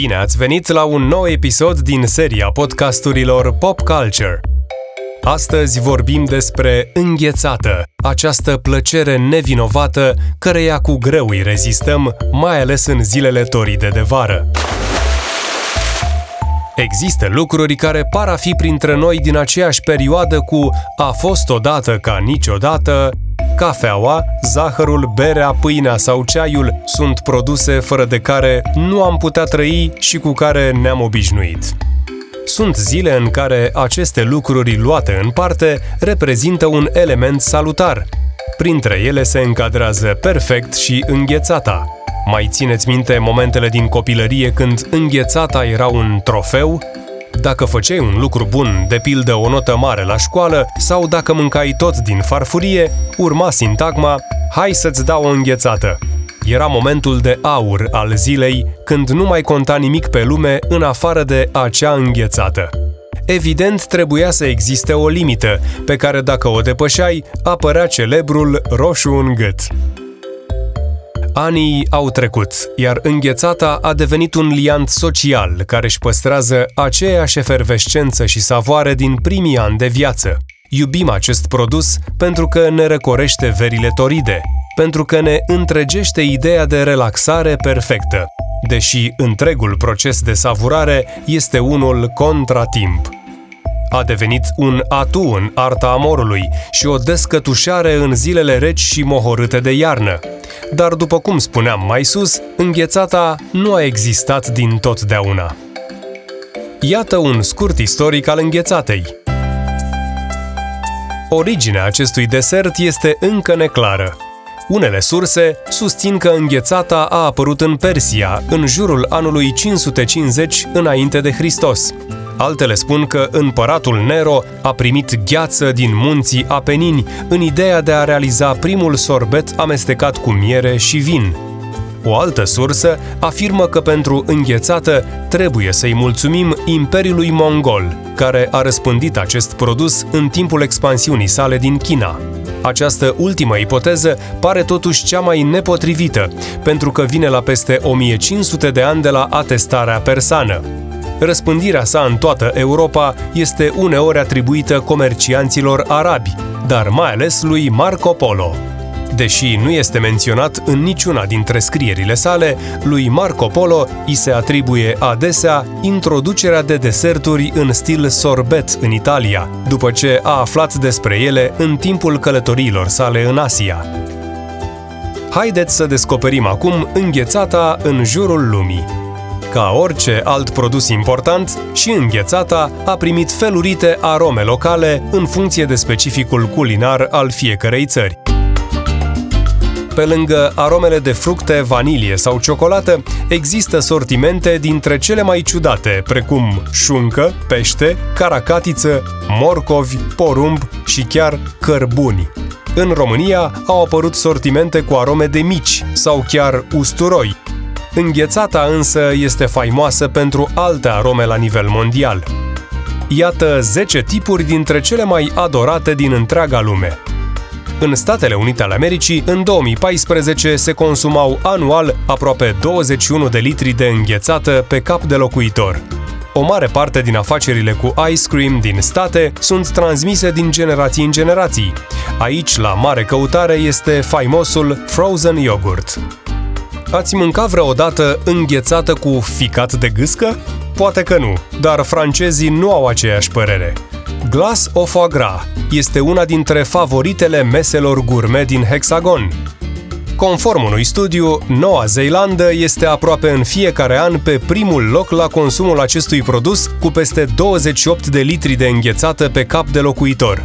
Bine ați venit la un nou episod din seria podcasturilor Pop Culture. Astăzi vorbim despre înghețată, această plăcere nevinovată căreia cu greu îi rezistăm, mai ales în zilele toride de vară. Există lucruri care par a fi printre noi din aceeași perioadă cu a fost odată ca niciodată, Cafeaua, zahărul, berea, pâinea sau ceaiul sunt produse fără de care nu am putea trăi și cu care ne-am obișnuit. Sunt zile în care aceste lucruri luate în parte reprezintă un element salutar. Printre ele se încadrează perfect și înghețata. Mai țineți minte momentele din copilărie când înghețata era un trofeu dacă făceai un lucru bun, de pildă o notă mare la școală, sau dacă mâncai tot din farfurie, urma sintagma Hai să-ți dau o înghețată. Era momentul de aur al zilei, când nu mai conta nimic pe lume în afară de acea înghețată. Evident, trebuia să existe o limită, pe care dacă o depășeai, apărea celebrul roșu în gât. Anii au trecut, iar înghețata a devenit un liant social care își păstrează aceeași efervescență și savoare din primii ani de viață. Iubim acest produs pentru că ne răcorește verile toride, pentru că ne întregește ideea de relaxare perfectă, deși întregul proces de savurare este unul contratimp. A devenit un atu în arta amorului și o descătușare în zilele reci și mohorâte de iarnă, dar după cum spuneam mai sus, înghețata nu a existat din totdeauna. Iată un scurt istoric al înghețatei. Originea acestui desert este încă neclară. Unele surse susțin că înghețata a apărut în Persia în jurul anului 550 înainte de Hristos, Altele spun că împăratul Nero a primit gheață din munții Apenini în ideea de a realiza primul sorbet amestecat cu miere și vin. O altă sursă afirmă că pentru înghețată trebuie să-i mulțumim Imperiului Mongol, care a răspândit acest produs în timpul expansiunii sale din China. Această ultimă ipoteză pare totuși cea mai nepotrivită, pentru că vine la peste 1500 de ani de la atestarea persană. Răspândirea sa în toată Europa este uneori atribuită comercianților arabi, dar mai ales lui Marco Polo. Deși nu este menționat în niciuna dintre scrierile sale, lui Marco Polo îi se atribuie adesea introducerea de deserturi în stil sorbet în Italia, după ce a aflat despre ele în timpul călătoriilor sale în Asia. Haideți să descoperim acum înghețata în jurul lumii. Ca orice alt produs important, și înghețata a primit felurite arome locale în funcție de specificul culinar al fiecărei țări. Pe lângă aromele de fructe, vanilie sau ciocolată, există sortimente dintre cele mai ciudate, precum șuncă, pește, caracatiță, morcovi, porumb și chiar cărbuni. În România au apărut sortimente cu arome de mici sau chiar usturoi, Înghețata însă este faimoasă pentru alte arome la nivel mondial. Iată 10 tipuri dintre cele mai adorate din întreaga lume. În Statele Unite ale Americii, în 2014 se consumau anual aproape 21 de litri de înghețată pe cap de locuitor. O mare parte din afacerile cu ice cream din state sunt transmise din generații în generații. Aici, la mare căutare, este faimosul frozen yogurt. Ați mâncat vreodată înghețată cu ficat de gâscă? Poate că nu, dar francezii nu au aceeași părere. Glas au foie gras este una dintre favoritele meselor gourmet din Hexagon. Conform unui studiu, Noua Zeelandă este aproape în fiecare an pe primul loc la consumul acestui produs, cu peste 28 de litri de înghețată pe cap de locuitor.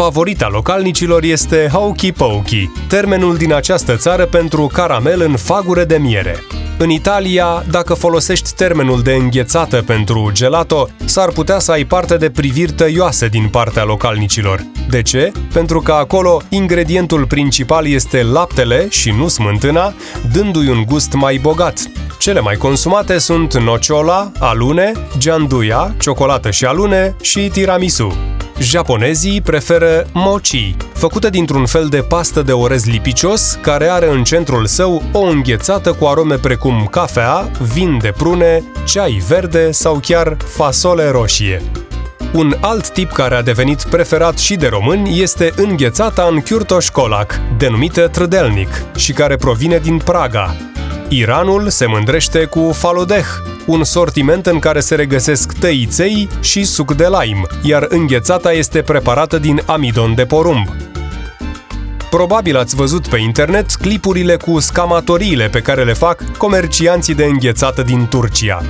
Favorita localnicilor este Hokey Pokey, termenul din această țară pentru caramel în fagure de miere. În Italia, dacă folosești termenul de înghețată pentru gelato, s-ar putea să ai parte de priviri tăioase din partea localnicilor. De ce? Pentru că acolo ingredientul principal este laptele și nu smântâna, dându-i un gust mai bogat. Cele mai consumate sunt nociola, alune, gianduia, ciocolată și alune și tiramisu. Japonezii preferă mochi, făcută dintr-un fel de pastă de orez lipicios, care are în centrul său o înghețată cu arome precum cafea, vin de prune, ceai verde sau chiar fasole roșie. Un alt tip care a devenit preferat și de români este înghețata în Kürtosch Kolac, denumită trădelnic, și care provine din Praga. Iranul se mândrește cu falodeh, un sortiment în care se regăsesc tăiței și suc de lime, iar înghețata este preparată din amidon de porumb. Probabil ați văzut pe internet clipurile cu scamatoriile pe care le fac comercianții de înghețată din Turcia.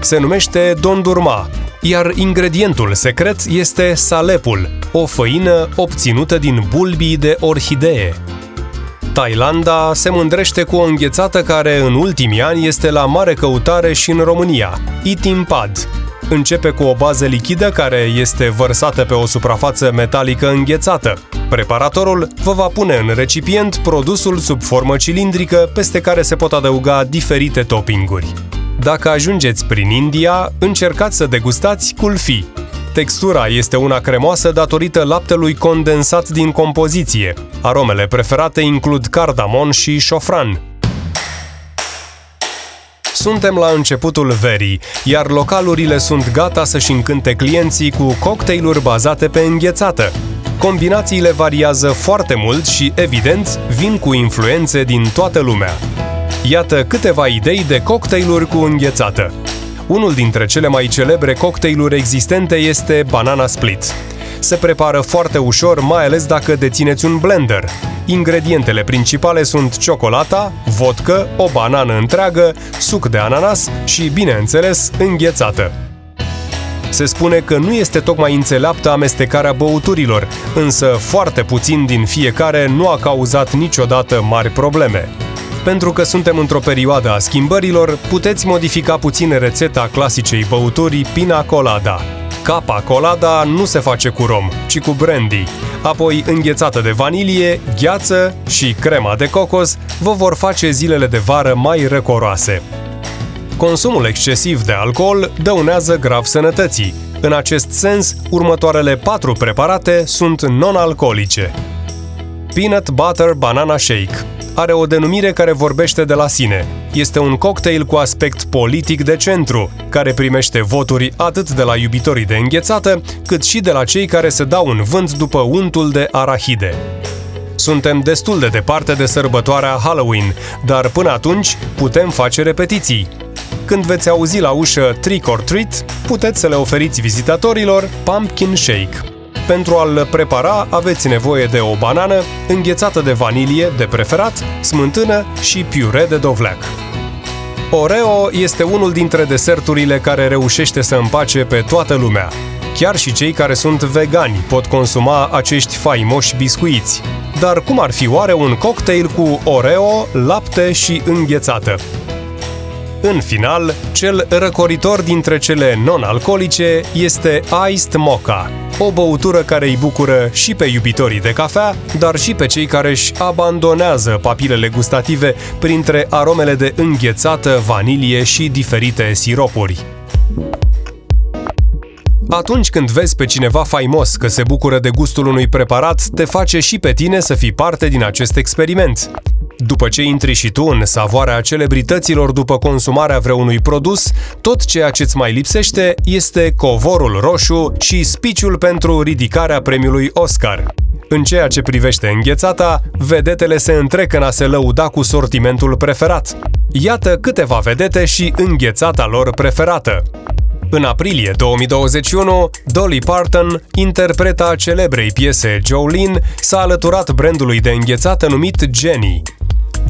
Se numește dondurma, iar ingredientul secret este salepul, o făină obținută din bulbii de orhidee. Thailanda se mândrește cu o înghețată care în ultimii ani este la mare căutare și în România, Itimpad. Începe cu o bază lichidă care este vărsată pe o suprafață metalică înghețată. Preparatorul vă va pune în recipient produsul sub formă cilindrică peste care se pot adăuga diferite toppinguri. Dacă ajungeți prin India, încercați să degustați kulfi. Textura este una cremoasă datorită laptelui condensat din compoziție. Aromele preferate includ cardamon și șofran. Suntem la începutul verii, iar localurile sunt gata să-și încânte clienții cu cocktailuri bazate pe înghețată. Combinațiile variază foarte mult și, evident, vin cu influențe din toată lumea. Iată câteva idei de cocktailuri cu înghețată. Unul dintre cele mai celebre cocktailuri existente este Banana Split. Se prepară foarte ușor, mai ales dacă dețineți un blender. Ingredientele principale sunt ciocolata, vodcă, o banană întreagă, suc de ananas și, bineînțeles, înghețată. Se spune că nu este tocmai înțeleaptă amestecarea băuturilor, însă foarte puțin din fiecare nu a cauzat niciodată mari probleme. Pentru că suntem într-o perioadă a schimbărilor, puteți modifica puțin rețeta clasicei băuturi Pina Colada. Capa Colada nu se face cu rom, ci cu brandy. Apoi înghețată de vanilie, gheață și crema de cocos vă vor face zilele de vară mai răcoroase. Consumul excesiv de alcool dăunează grav sănătății. În acest sens, următoarele patru preparate sunt non-alcoolice. Peanut Butter Banana Shake are o denumire care vorbește de la sine. Este un cocktail cu aspect politic de centru, care primește voturi atât de la iubitorii de înghețată, cât și de la cei care se dau în vânt după untul de arahide. Suntem destul de departe de sărbătoarea Halloween, dar până atunci putem face repetiții. Când veți auzi la ușă trick or treat, puteți să le oferiți vizitatorilor pumpkin shake. Pentru a-l prepara aveți nevoie de o banană, înghețată de vanilie, de preferat, smântână și piure de dovleac. Oreo este unul dintre deserturile care reușește să împace pe toată lumea. Chiar și cei care sunt vegani pot consuma acești faimoși biscuiți. Dar cum ar fi oare un cocktail cu Oreo, lapte și înghețată? În final, cel răcoritor dintre cele non-alcoolice este Iced Mocha, o băutură care îi bucură și pe iubitorii de cafea, dar și pe cei care își abandonează papilele gustative printre aromele de înghețată, vanilie și diferite siropuri. Atunci când vezi pe cineva faimos că se bucură de gustul unui preparat, te face și pe tine să fii parte din acest experiment. După ce intri și tu în savoarea celebrităților după consumarea vreunui produs, tot ceea ce îți mai lipsește este covorul roșu și spiciul pentru ridicarea premiului Oscar. În ceea ce privește înghețata, vedetele se întrec în a se lăuda cu sortimentul preferat. Iată câteva vedete și înghețata lor preferată. În aprilie 2021, Dolly Parton, interpreta celebrei piese Jolene, s-a alăturat brandului de înghețată numit Jenny.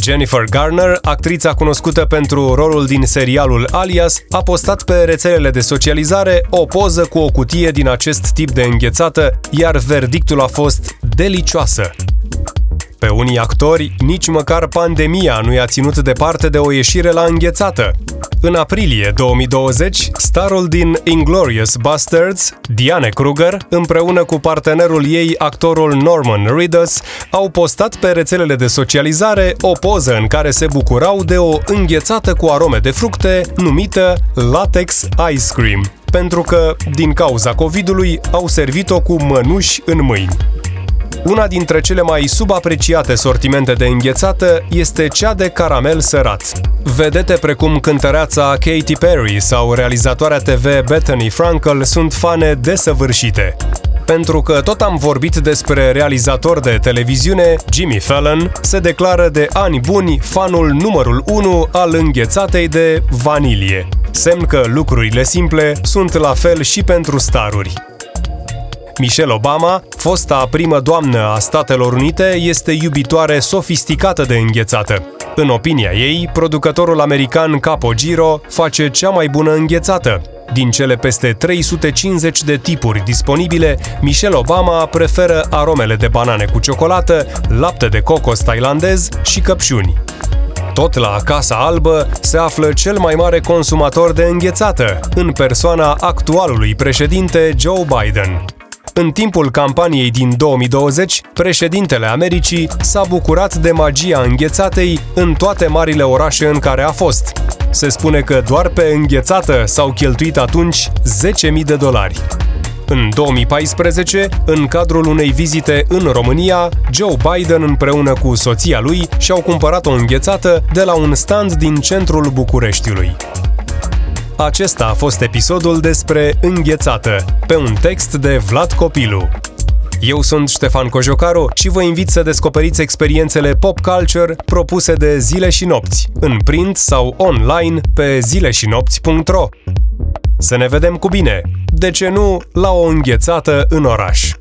Jennifer Garner, actrița cunoscută pentru rolul din serialul Alias, a postat pe rețelele de socializare o poză cu o cutie din acest tip de înghețată, iar verdictul a fost delicioasă. Pe unii actori, nici măcar pandemia nu i-a ținut departe de o ieșire la înghețată. În aprilie 2020, starul din Inglorious Bastards, Diane Kruger, împreună cu partenerul ei, actorul Norman Reedus, au postat pe rețelele de socializare o poză în care se bucurau de o înghețată cu arome de fructe numită Latex Ice Cream. pentru că, din cauza COVID-ului, au servit-o cu mănuși în mâini. Una dintre cele mai subapreciate sortimente de înghețată este cea de caramel sărat. Vedete precum cântăreața Katy Perry sau realizatoarea TV Bethany Frankel sunt fane desăvârșite. Pentru că tot am vorbit despre realizator de televiziune, Jimmy Fallon se declară de ani buni fanul numărul 1 al înghețatei de vanilie. Semn că lucrurile simple sunt la fel și pentru staruri. Michelle Obama, fosta primă doamnă a Statelor Unite, este iubitoare sofisticată de înghețată. În opinia ei, producătorul american Capo Giro face cea mai bună înghețată. Din cele peste 350 de tipuri disponibile, Michelle Obama preferă aromele de banane cu ciocolată, lapte de cocos tailandez și căpșuni. Tot la Casa Albă se află cel mai mare consumator de înghețată, în persoana actualului președinte Joe Biden. În timpul campaniei din 2020, președintele Americii s-a bucurat de magia înghețatei în toate marile orașe în care a fost. Se spune că doar pe înghețată s-au cheltuit atunci 10.000 de dolari. În 2014, în cadrul unei vizite în România, Joe Biden împreună cu soția lui și-au cumpărat o înghețată de la un stand din centrul Bucureștiului. Acesta a fost episodul despre înghețată, pe un text de Vlad Copilu. Eu sunt Ștefan Cojocaru și vă invit să descoperiți experiențele pop culture propuse de Zile și Nopți, în print sau online pe zileșinopți.ro. Să ne vedem cu bine! De ce nu la o înghețată în oraș?